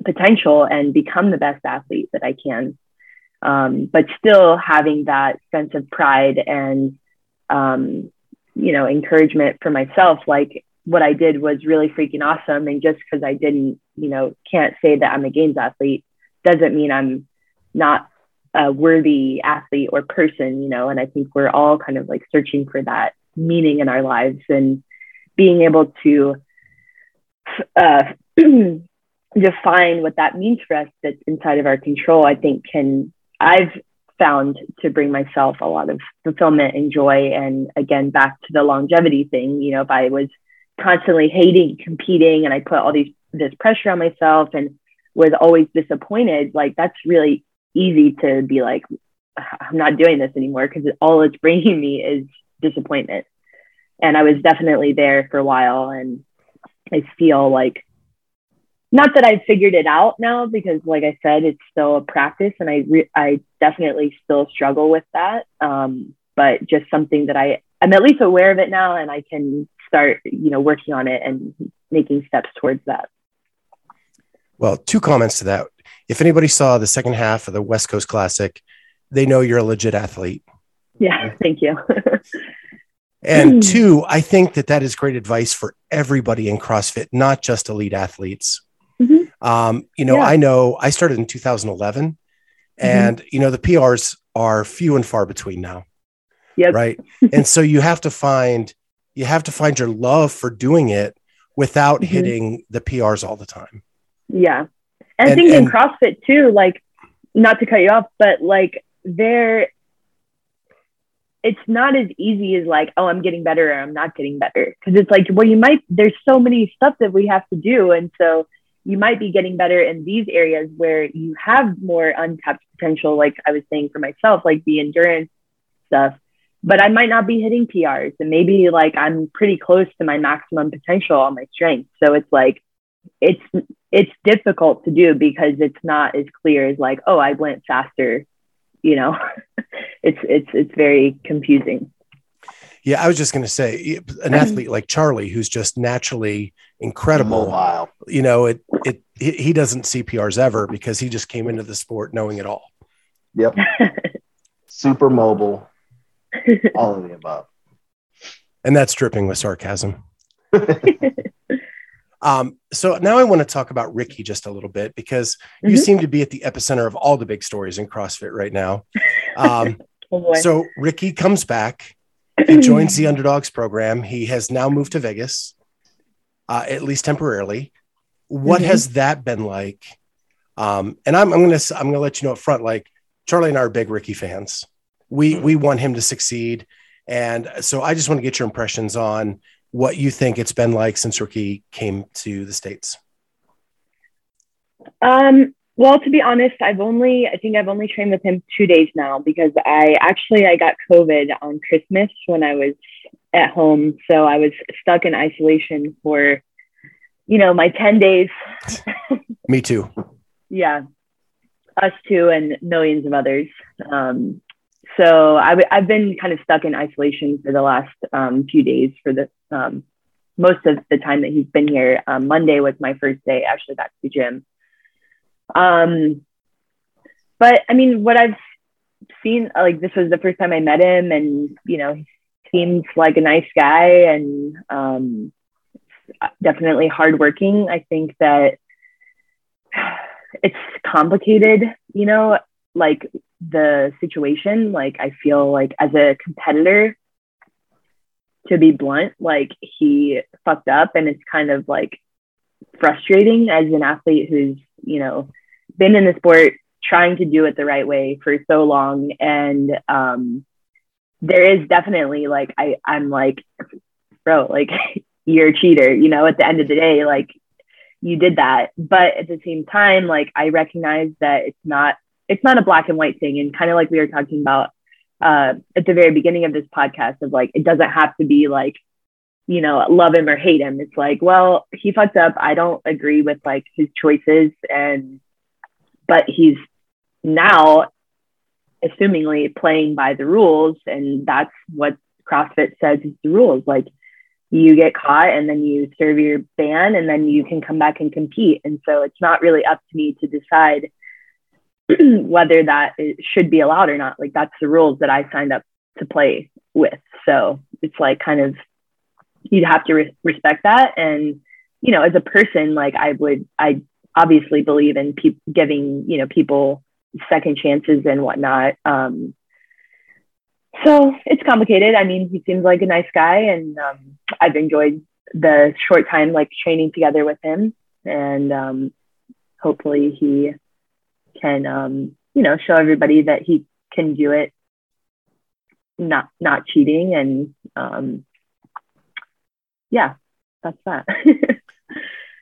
Speaker 3: potential and become the best athlete that i can. Um, but still having that sense of pride and um, you know encouragement for myself like what i did was really freaking awesome. And just because i didn't you know can't say that i'm a games athlete doesn't mean i'm not a worthy athlete or person, you know, and I think we're all kind of like searching for that meaning in our lives and being able to uh, [CLEARS THROAT] define what that means for us that's inside of our control, I think can, I've found to bring myself a lot of fulfillment and joy. And again, back to the longevity thing, you know, if I was constantly hating competing and I put all these, this pressure on myself and was always disappointed, like that's really easy to be like, I'm not doing this anymore because all it's [LAUGHS] bringing me is disappointment. And I was definitely there for a while. And I feel like, not that I've figured it out now, because like I said, it's still a practice and I, re- I definitely still struggle with that. Um, but just something that I, I'm at least aware of it now and I can start, you know, working on it and making steps towards that.
Speaker 1: Well, two comments to that if anybody saw the second half of the West Coast Classic, they know you're a legit athlete.
Speaker 3: Yeah, thank you. [LAUGHS]
Speaker 1: and two, I think that that is great advice for everybody in CrossFit, not just elite athletes. Mm-hmm. Um, you know, yeah. I know I started in 2011, mm-hmm. and you know the PRs are few and far between now.
Speaker 3: Yep.
Speaker 1: Right. [LAUGHS] and so you have to find you have to find your love for doing it without mm-hmm. hitting the PRs all the time.
Speaker 3: Yeah. And, and I think and, in CrossFit too, like not to cut you off, but like there it's not as easy as like, oh, I'm getting better or I'm not getting better. Cause it's like, well, you might, there's so many stuff that we have to do. And so you might be getting better in these areas where you have more untapped potential, like I was saying for myself, like the endurance stuff. But I might not be hitting PRs, and maybe like I'm pretty close to my maximum potential on my strength. So it's like it's it's difficult to do because it's not as clear as like, oh, I went faster. You know, [LAUGHS] it's it's it's very confusing.
Speaker 1: Yeah, I was just going to say, an mm-hmm. athlete like Charlie, who's just naturally incredible.
Speaker 4: Mobile.
Speaker 1: You know, it it he doesn't see PRs ever because he just came into the sport knowing it all.
Speaker 4: Yep. [LAUGHS] Super mobile. All of the above.
Speaker 1: And that's dripping with sarcasm. [LAUGHS] um, so now I want to talk about Ricky just a little bit because mm-hmm. you seem to be at the epicenter of all the big stories in CrossFit right now. [LAUGHS] Um, oh so Ricky comes back he joins the underdogs program. He has now moved to Vegas, uh, at least temporarily. What mm-hmm. has that been like? Um, and I'm, I'm gonna I'm gonna let you know up front. Like Charlie and I are big Ricky fans. We mm-hmm. we want him to succeed, and so I just want to get your impressions on what you think it's been like since Ricky came to the states.
Speaker 3: Um, well, to be honest, I've only I think I've only trained with him two days now because I actually I got COVID on Christmas when I was at home, so I was stuck in isolation for you know my ten days. [LAUGHS]
Speaker 1: Me too.
Speaker 3: yeah, us too, and millions of others. Um, so I've been kind of stuck in isolation for the last um, few days for the um, most of the time that he's been here. Um, Monday was my first day actually back to the gym. Um, but I mean, what I've seen, like this was the first time I met him, and you know, he seems like a nice guy and um, definitely hardworking. I think that [SIGHS] it's complicated, you know, like the situation. Like I feel like as a competitor, to be blunt, like he fucked up, and it's kind of like frustrating as an athlete who's you know been in the sport trying to do it the right way for so long and um there is definitely like i i'm like bro like [LAUGHS] you're a cheater you know at the end of the day like you did that but at the same time like i recognize that it's not it's not a black and white thing and kind of like we were talking about uh, at the very beginning of this podcast of like it doesn't have to be like you know, love him or hate him. It's like, well, he fucked up. I don't agree with like his choices and but he's now assumingly playing by the rules and that's what CrossFit says is the rules. Like you get caught and then you serve your ban and then you can come back and compete. And so it's not really up to me to decide [CLEARS THROAT] whether that should be allowed or not. Like that's the rules that I signed up to play with. So it's like kind of you'd have to re- respect that and you know as a person like i would i obviously believe in pe- giving you know people second chances and whatnot um so it's complicated i mean he seems like a nice guy and um, i've enjoyed the short time like training together with him and um hopefully he can um you know show everybody that he can do it not not cheating and um yeah, that's that. [LAUGHS]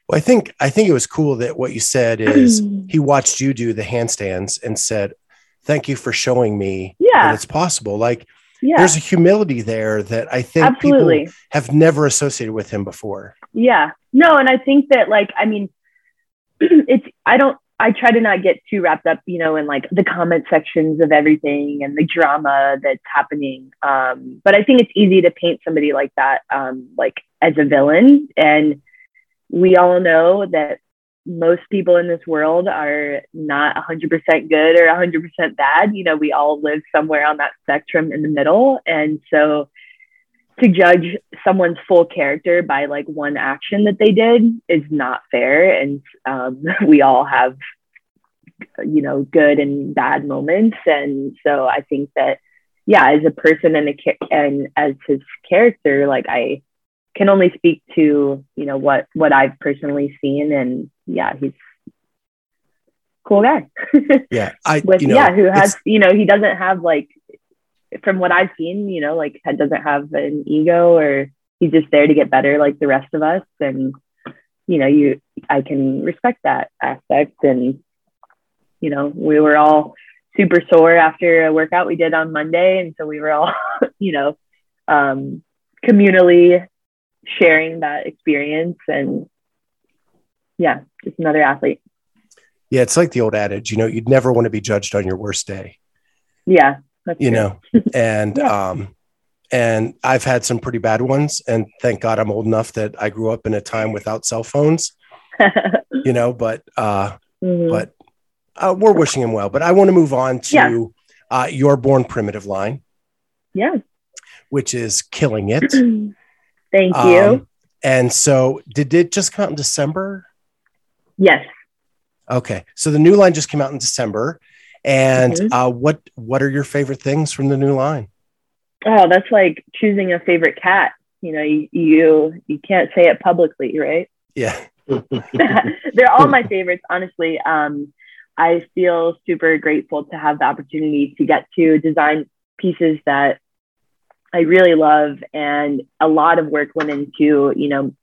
Speaker 1: well, I think I think it was cool that what you said is [CLEARS THROAT] he watched you do the handstands and said, "Thank you for showing me
Speaker 3: yeah.
Speaker 1: that it's possible." Like yeah. there's a humility there that I think Absolutely. people have never associated with him before.
Speaker 3: Yeah. No, and I think that like I mean [CLEARS THROAT] it's I don't I try to not get too wrapped up, you know, in like the comment sections of everything and the drama that's happening. Um, but I think it's easy to paint somebody like that, um, like as a villain. And we all know that most people in this world are not 100% good or 100% bad. You know, we all live somewhere on that spectrum in the middle. And so to judge someone's full character by like one action that they did is not fair. And um, [LAUGHS] we all have, you know, good and bad moments. And so I think that, yeah, as a person and a and as his character, like I can only speak to you know what what I've personally seen. And yeah, he's cool guy. [LAUGHS]
Speaker 1: yeah, I
Speaker 3: With,
Speaker 1: you know,
Speaker 3: yeah who has you know he doesn't have like from what I've seen, you know, like doesn't have an ego or he's just there to get better like the rest of us. And, you know, you I can respect that aspect. And, you know, we were all super sore after a workout we did on Monday. And so we were all, [LAUGHS] you know, um, communally sharing that experience and yeah, just another athlete.
Speaker 1: Yeah, it's like the old adage, you know, you'd never want to be judged on your worst day.
Speaker 3: Yeah.
Speaker 1: You true. know, and [LAUGHS] yeah. um and I've had some pretty bad ones and thank God I'm old enough that I grew up in a time without cell phones. [LAUGHS] you know, but uh mm-hmm. but uh, we're wishing him well. But I want to move on to yeah. uh, your Born Primitive line.
Speaker 3: Yeah.
Speaker 1: Which is killing it. [CLEARS THROAT]
Speaker 3: Thank you. Um,
Speaker 1: and so, did it just come out in December?
Speaker 3: Yes.
Speaker 1: Okay, so the new line just came out in December, and mm-hmm. uh, what what are your favorite things from the new line?
Speaker 3: Oh, that's like choosing a favorite cat. You know, you you, you can't say it publicly, right? [LAUGHS]
Speaker 1: Yeah. [LAUGHS]
Speaker 3: They're all my favorites, honestly. Um, I feel super grateful to have the opportunity to get to design pieces that I really love. And a lot of work went into, you know,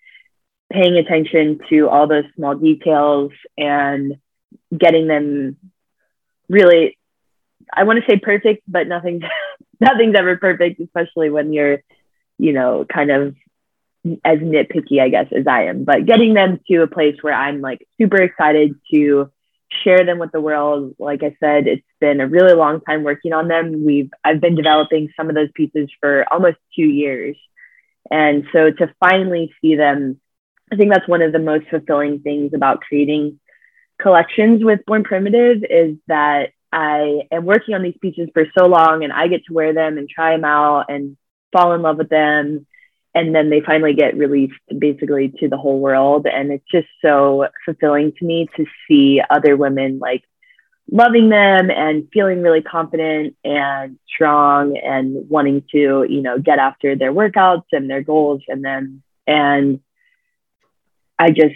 Speaker 3: paying attention to all those small details and getting them really, I want to say perfect, but nothing, [LAUGHS] nothing's ever perfect, especially when you're, you know, kind of as nitpicky, I guess, as I am, but getting them to a place where I'm like super excited to share them with the world. Like I said, it's been a really long time working on them. We've I've been developing some of those pieces for almost two years. And so to finally see them, I think that's one of the most fulfilling things about creating collections with Born Primitive is that I am working on these pieces for so long and I get to wear them and try them out and fall in love with them. And then they finally get released basically to the whole world. And it's just so fulfilling to me to see other women like loving them and feeling really confident and strong and wanting to you know get after their workouts and their goals and then and i just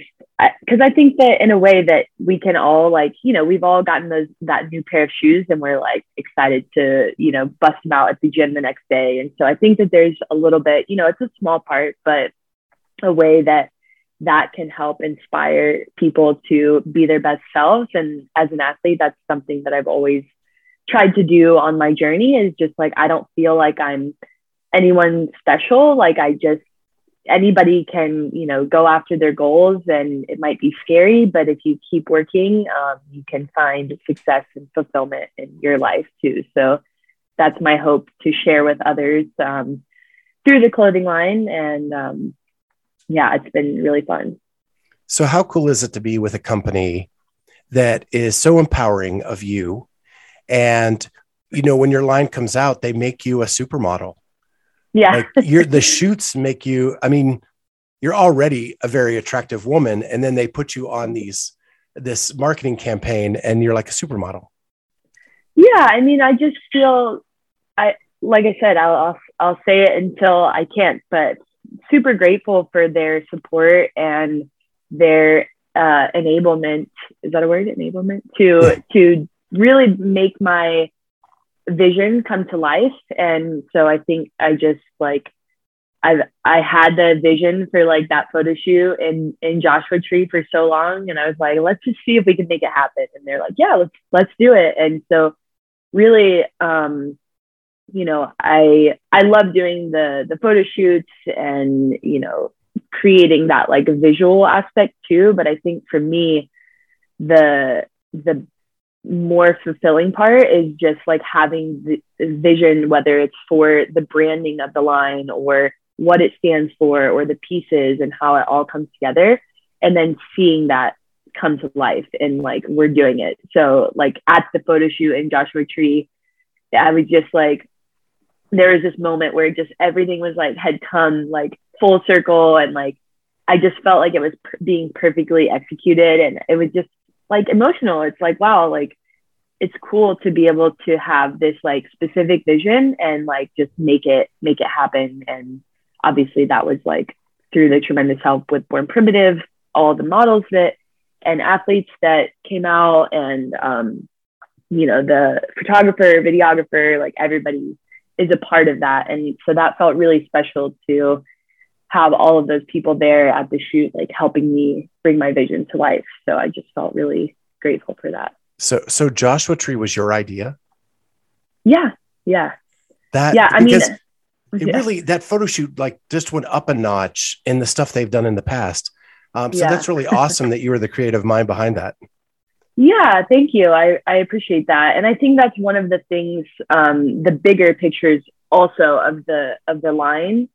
Speaker 3: because I, I, think that in a way that we can all like you know we've all gotten those that new pair of shoes and we're like excited to you know bust them out at the gym the next day. And so i think that there's a little bit you know it's a small part but a way that that can help inspire people to be their best selves. And as an athlete that's something that i've always tried to do on my journey is just like i don't feel like i'm anyone special. Like i just anybody can you know go after their goals and it might be scary but if you keep working um, you can find success and fulfillment in your life too. So that's my hope to share with others um, through the clothing line and um, yeah it's been really fun.
Speaker 1: So how cool is it to be with a company that is so empowering of you? And you know when your line comes out they make you a supermodel
Speaker 3: yeah.
Speaker 1: Like you're the shoots make you, I mean, you're already a very attractive woman. And then they put you on these, this marketing campaign and you're like a supermodel.
Speaker 3: Yeah. I mean, I just feel, I, like I said, I'll, I'll, I'll say it until I can't, but super grateful for their support and their uh, enablement. Is that a word? Enablement to, to really make my vision come to life. And so I think I just like I've I had the vision for like that photo shoot in in Joshua Tree for so long, and I was like, let's just see if we can make it happen. And they're like, yeah, let's let's do it. And so really, um, you know, I I love doing the the photo shoots and you know creating that like visual aspect too. But I think for me, the the more fulfilling part is just like having the vision, whether it's for the branding of the line or what it stands for or the pieces and how it all comes together. And then seeing that come to life and like we're doing it. So like at the photo shoot in Joshua Tree, I was just like, there was this moment where just everything was like had come like full circle and like I just felt like it was being perfectly executed and it was just like emotional. It's like, wow, like it's cool to be able to have this like specific vision and like just make it make it happen. And obviously that was like through the tremendous help with Born Primitive, all the models that and athletes that came out and um, you know, the photographer, videographer, like everybody is a part of that. And so that felt really special to have all of those people there at the shoot, like helping me bring my vision to life. So I just felt really grateful for that.
Speaker 1: So, so Joshua Tree was your idea?
Speaker 3: Yeah. Yeah.
Speaker 1: That,
Speaker 3: yeah. I mean,
Speaker 1: it yeah. really, that photo shoot like just went up a notch in the stuff they've done in the past. Um, so yeah. that's really awesome that you were the creative mind behind that.
Speaker 3: Yeah, thank you. I, I appreciate that. And I think that's one of the things, um, the bigger pictures also of the of the line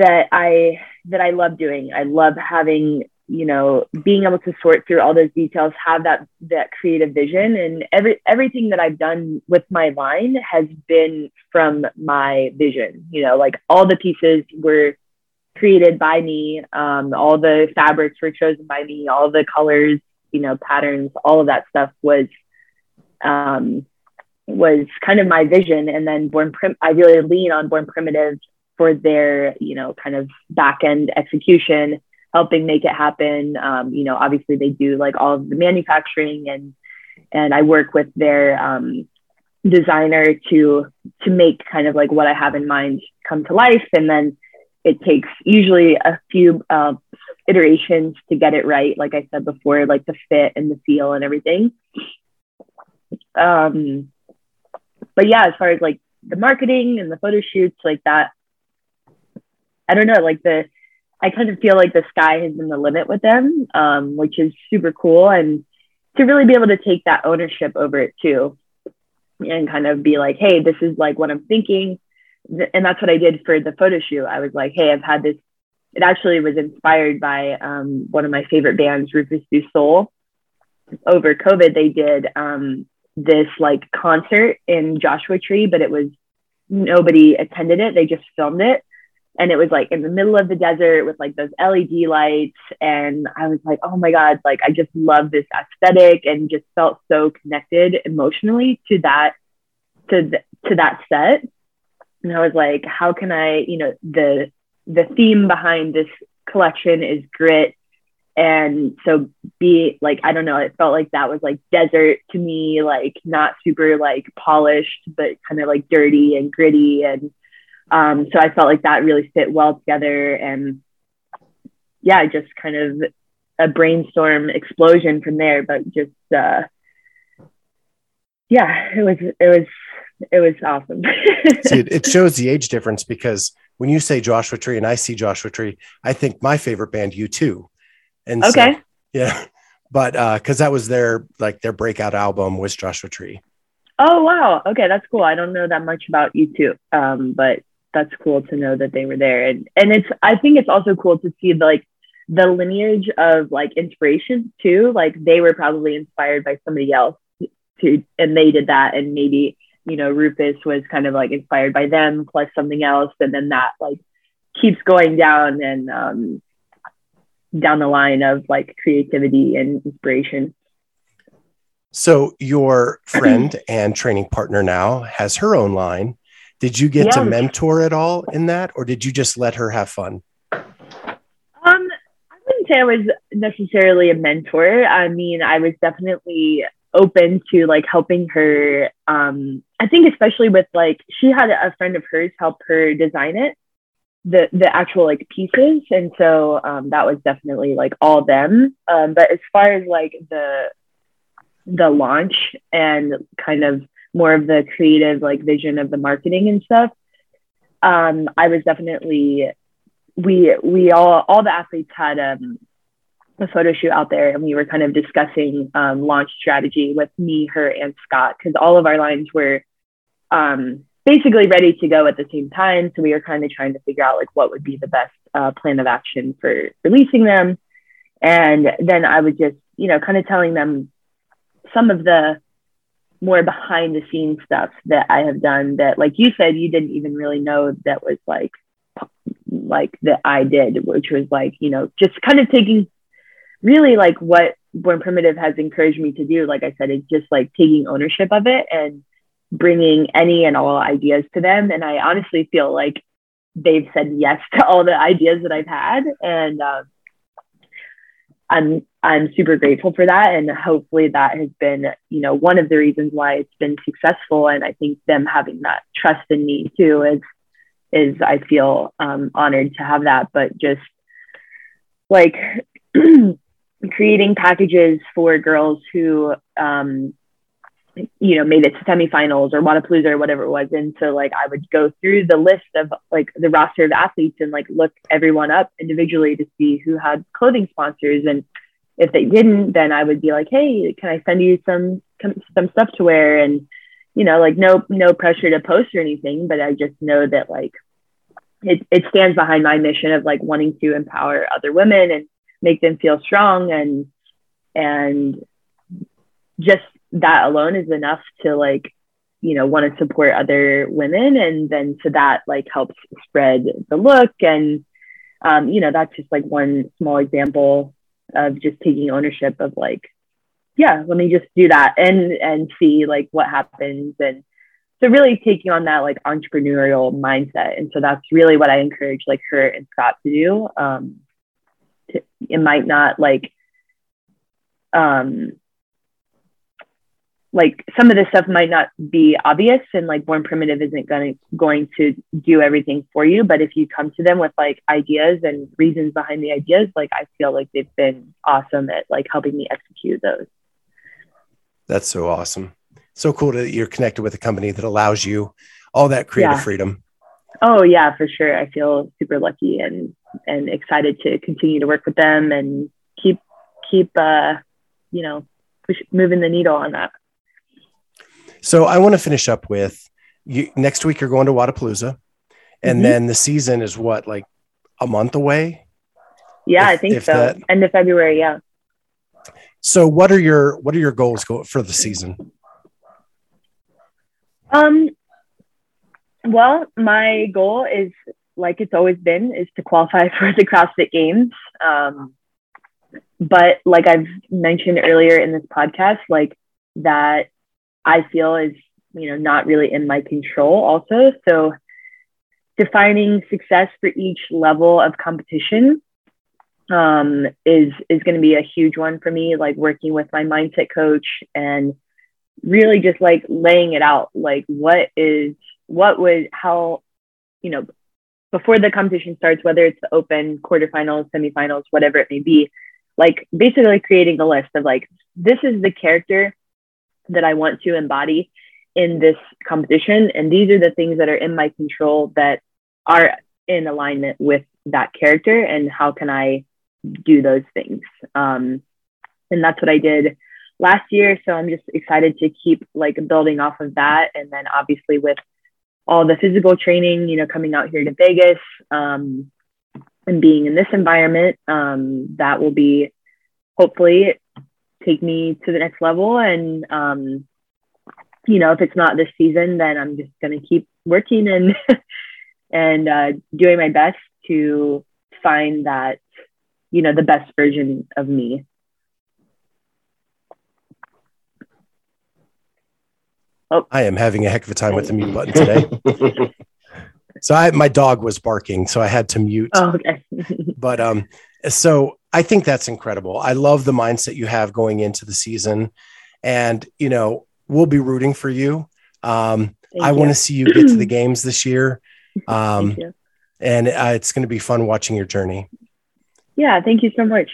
Speaker 3: that I that I love doing. I love having, you know, being able to sort through all those details, have that that creative vision and every everything that I've done with my line has been from my vision. You know, like all the pieces were created by me. Um, all the fabrics were chosen by me, all the colors you know patterns all of that stuff was um, was kind of my vision and then born prim i really lean on born primitive for their you know kind of back end execution helping make it happen um, you know obviously they do like all of the manufacturing and and i work with their um, designer to to make kind of like what i have in mind come to life and then it takes usually a few uh, iterations to get it right. Like I said before, like the fit and the feel and everything. Um, but yeah, as far as like the marketing and the photo shoots, like that, I don't know, like the, I kind of feel like the sky has been the limit with them, um, which is super cool. And to really be able to take that ownership over it too, and kind of be like, hey, this is like what I'm thinking. And that's what I did for the photo shoot. I was like, hey, I've had this it actually was inspired by um, one of my favorite bands, Rufus Du Sol. Over COVID, they did um, this like concert in Joshua Tree, but it was nobody attended it. They just filmed it. And it was like in the middle of the desert with like those LED lights. And I was like, oh my God, like I just love this aesthetic and just felt so connected emotionally to that, to, th- to that set. And I was like, how can I, you know, the the theme behind this collection is grit and so be like i don't know it felt like that was like desert to me like not super like polished but kind of like dirty and gritty and um, so i felt like that really fit well together and yeah just kind of a brainstorm explosion from there but just uh yeah it was it was it was awesome [LAUGHS]
Speaker 1: See, it shows the age difference because when you say Joshua Tree and I see Joshua Tree, I think my favorite band, U2. And
Speaker 3: okay.
Speaker 1: So, yeah. But uh, cause that was their like their breakout album was Joshua Tree.
Speaker 3: Oh wow. Okay, that's cool. I don't know that much about U2. Um, but that's cool to know that they were there. And and it's I think it's also cool to see the, like the lineage of like inspiration too. Like they were probably inspired by somebody else to and they did that and maybe you know, Rufus was kind of like inspired by them plus something else. And then that like keeps going down and um, down the line of like creativity and inspiration.
Speaker 1: So your friend and training partner now has her own line. Did you get yeah. to mentor at all in that, or did you just let her have fun?
Speaker 3: Um, I wouldn't say I was necessarily a mentor. I mean, I was definitely open to like helping her um i think especially with like she had a friend of hers help her design it the the actual like pieces and so um that was definitely like all them um but as far as like the the launch and kind of more of the creative like vision of the marketing and stuff um i was definitely we we all all the athletes had um a photo shoot out there and we were kind of discussing um, launch strategy with me, her, and Scott because all of our lines were um, basically ready to go at the same time. So we were kind of trying to figure out like what would be the best uh, plan of action for releasing them. And then I was just, you know, kind of telling them some of the more behind the scenes stuff that I have done that, like you said, you didn't even really know that was like, like that I did, which was like, you know, just kind of taking really like what Born Primitive has encouraged me to do, like I said, is just like taking ownership of it and bringing any and all ideas to them. And I honestly feel like they've said yes to all the ideas that I've had. And um, I'm I'm super grateful for that. And hopefully that has been, you know, one of the reasons why it's been successful. And I think them having that trust in me too is is I feel um, honored to have that. But just like [CLEARS THROAT] creating packages for girls who um, you know made it to semifinals or Wodapalooza or whatever it was, and so like I would go through the list of like the roster of athletes and like look everyone up individually to see who had clothing sponsors and if they didn't, then I would be like, hey, can I send you some some stuff to wear? And you know, like no no pressure to post or anything, but I just know that like it it stands behind my mission of like wanting to empower other women and make them feel strong. And and just that alone is enough to like you know want to support other women. And then so that like helps spread the look. And um, you know that's just like one small example of just taking ownership of like yeah let me just do that and and see like what happens. And so really taking on that like entrepreneurial mindset. And so that's really what i encourage like her and scott to do. Um to, it might not like um like some of this stuff might not be obvious and like born primitive isn't going to going to do everything for you. But if you come to them with like ideas and reasons behind the ideas like i feel like they've been awesome at like helping me execute those.
Speaker 1: That's so awesome. So cool that you're connected with a company that allows you all that creative yeah. freedom.
Speaker 3: Oh yeah for sure. I feel super lucky and and excited to continue to work with them and keep keep uh you know push, moving the needle on that
Speaker 1: so I want to finish up with you next week. You're going to Wodapalooza, and mm-hmm. then the season is what like a month away.
Speaker 3: Yeah, if, I think so. That... End of February. Yeah.
Speaker 1: So what are your what are your goals for the season?
Speaker 3: Um. Well, my goal is like it's always been is to qualify [LAUGHS] for the CrossFit Games. Um, but like I've mentioned earlier in this podcast, like that I feel is, you know, not really in my control also. So defining success for each level of competition um, is is going to be a huge one for me. Like working with my mindset coach and really just like laying it out. Like what is what would how you know before the competition starts, whether it's the open, quarterfinals, semifinals, whatever it may be, like basically creating a list of like this is the character that I want to embody in this competition. And these are the things that are in my control that are in alignment with that character and how can I do those things. Um, and that's what I did last year. So I'm just excited to keep like building off of that. And then obviously with all the physical training, you know, coming out here to Vegas um, and being in this environment, um, that will be hopefully take me to the next level. And, um, you know, if it's not this season, then I'm just going to keep working and, [LAUGHS] and uh, doing my best to find that, you know, the best version of me.
Speaker 1: Oh. I am having a heck of a time with the mute button today. [LAUGHS] so I, my dog was barking, so I had to mute.
Speaker 3: Oh, okay. [LAUGHS]
Speaker 1: but um, so I think that's incredible. I love the mindset you have going into the season. And, you know, we'll be rooting for you. Um, I want to see you get to the [CLEARS THROAT] games this year. Um, and uh, it's going to be fun watching your journey.
Speaker 3: Yeah. Thank you so much.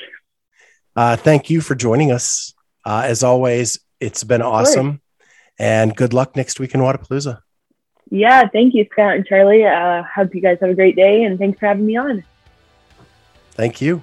Speaker 1: Uh, thank you for joining us. Uh, as always, it's been awesome. And good luck next week in Wodapalooza.
Speaker 3: Yeah. Thank you, Scott and Charlie. Uh, hope you guys have a great day. And thanks for having me on.
Speaker 1: Thank you.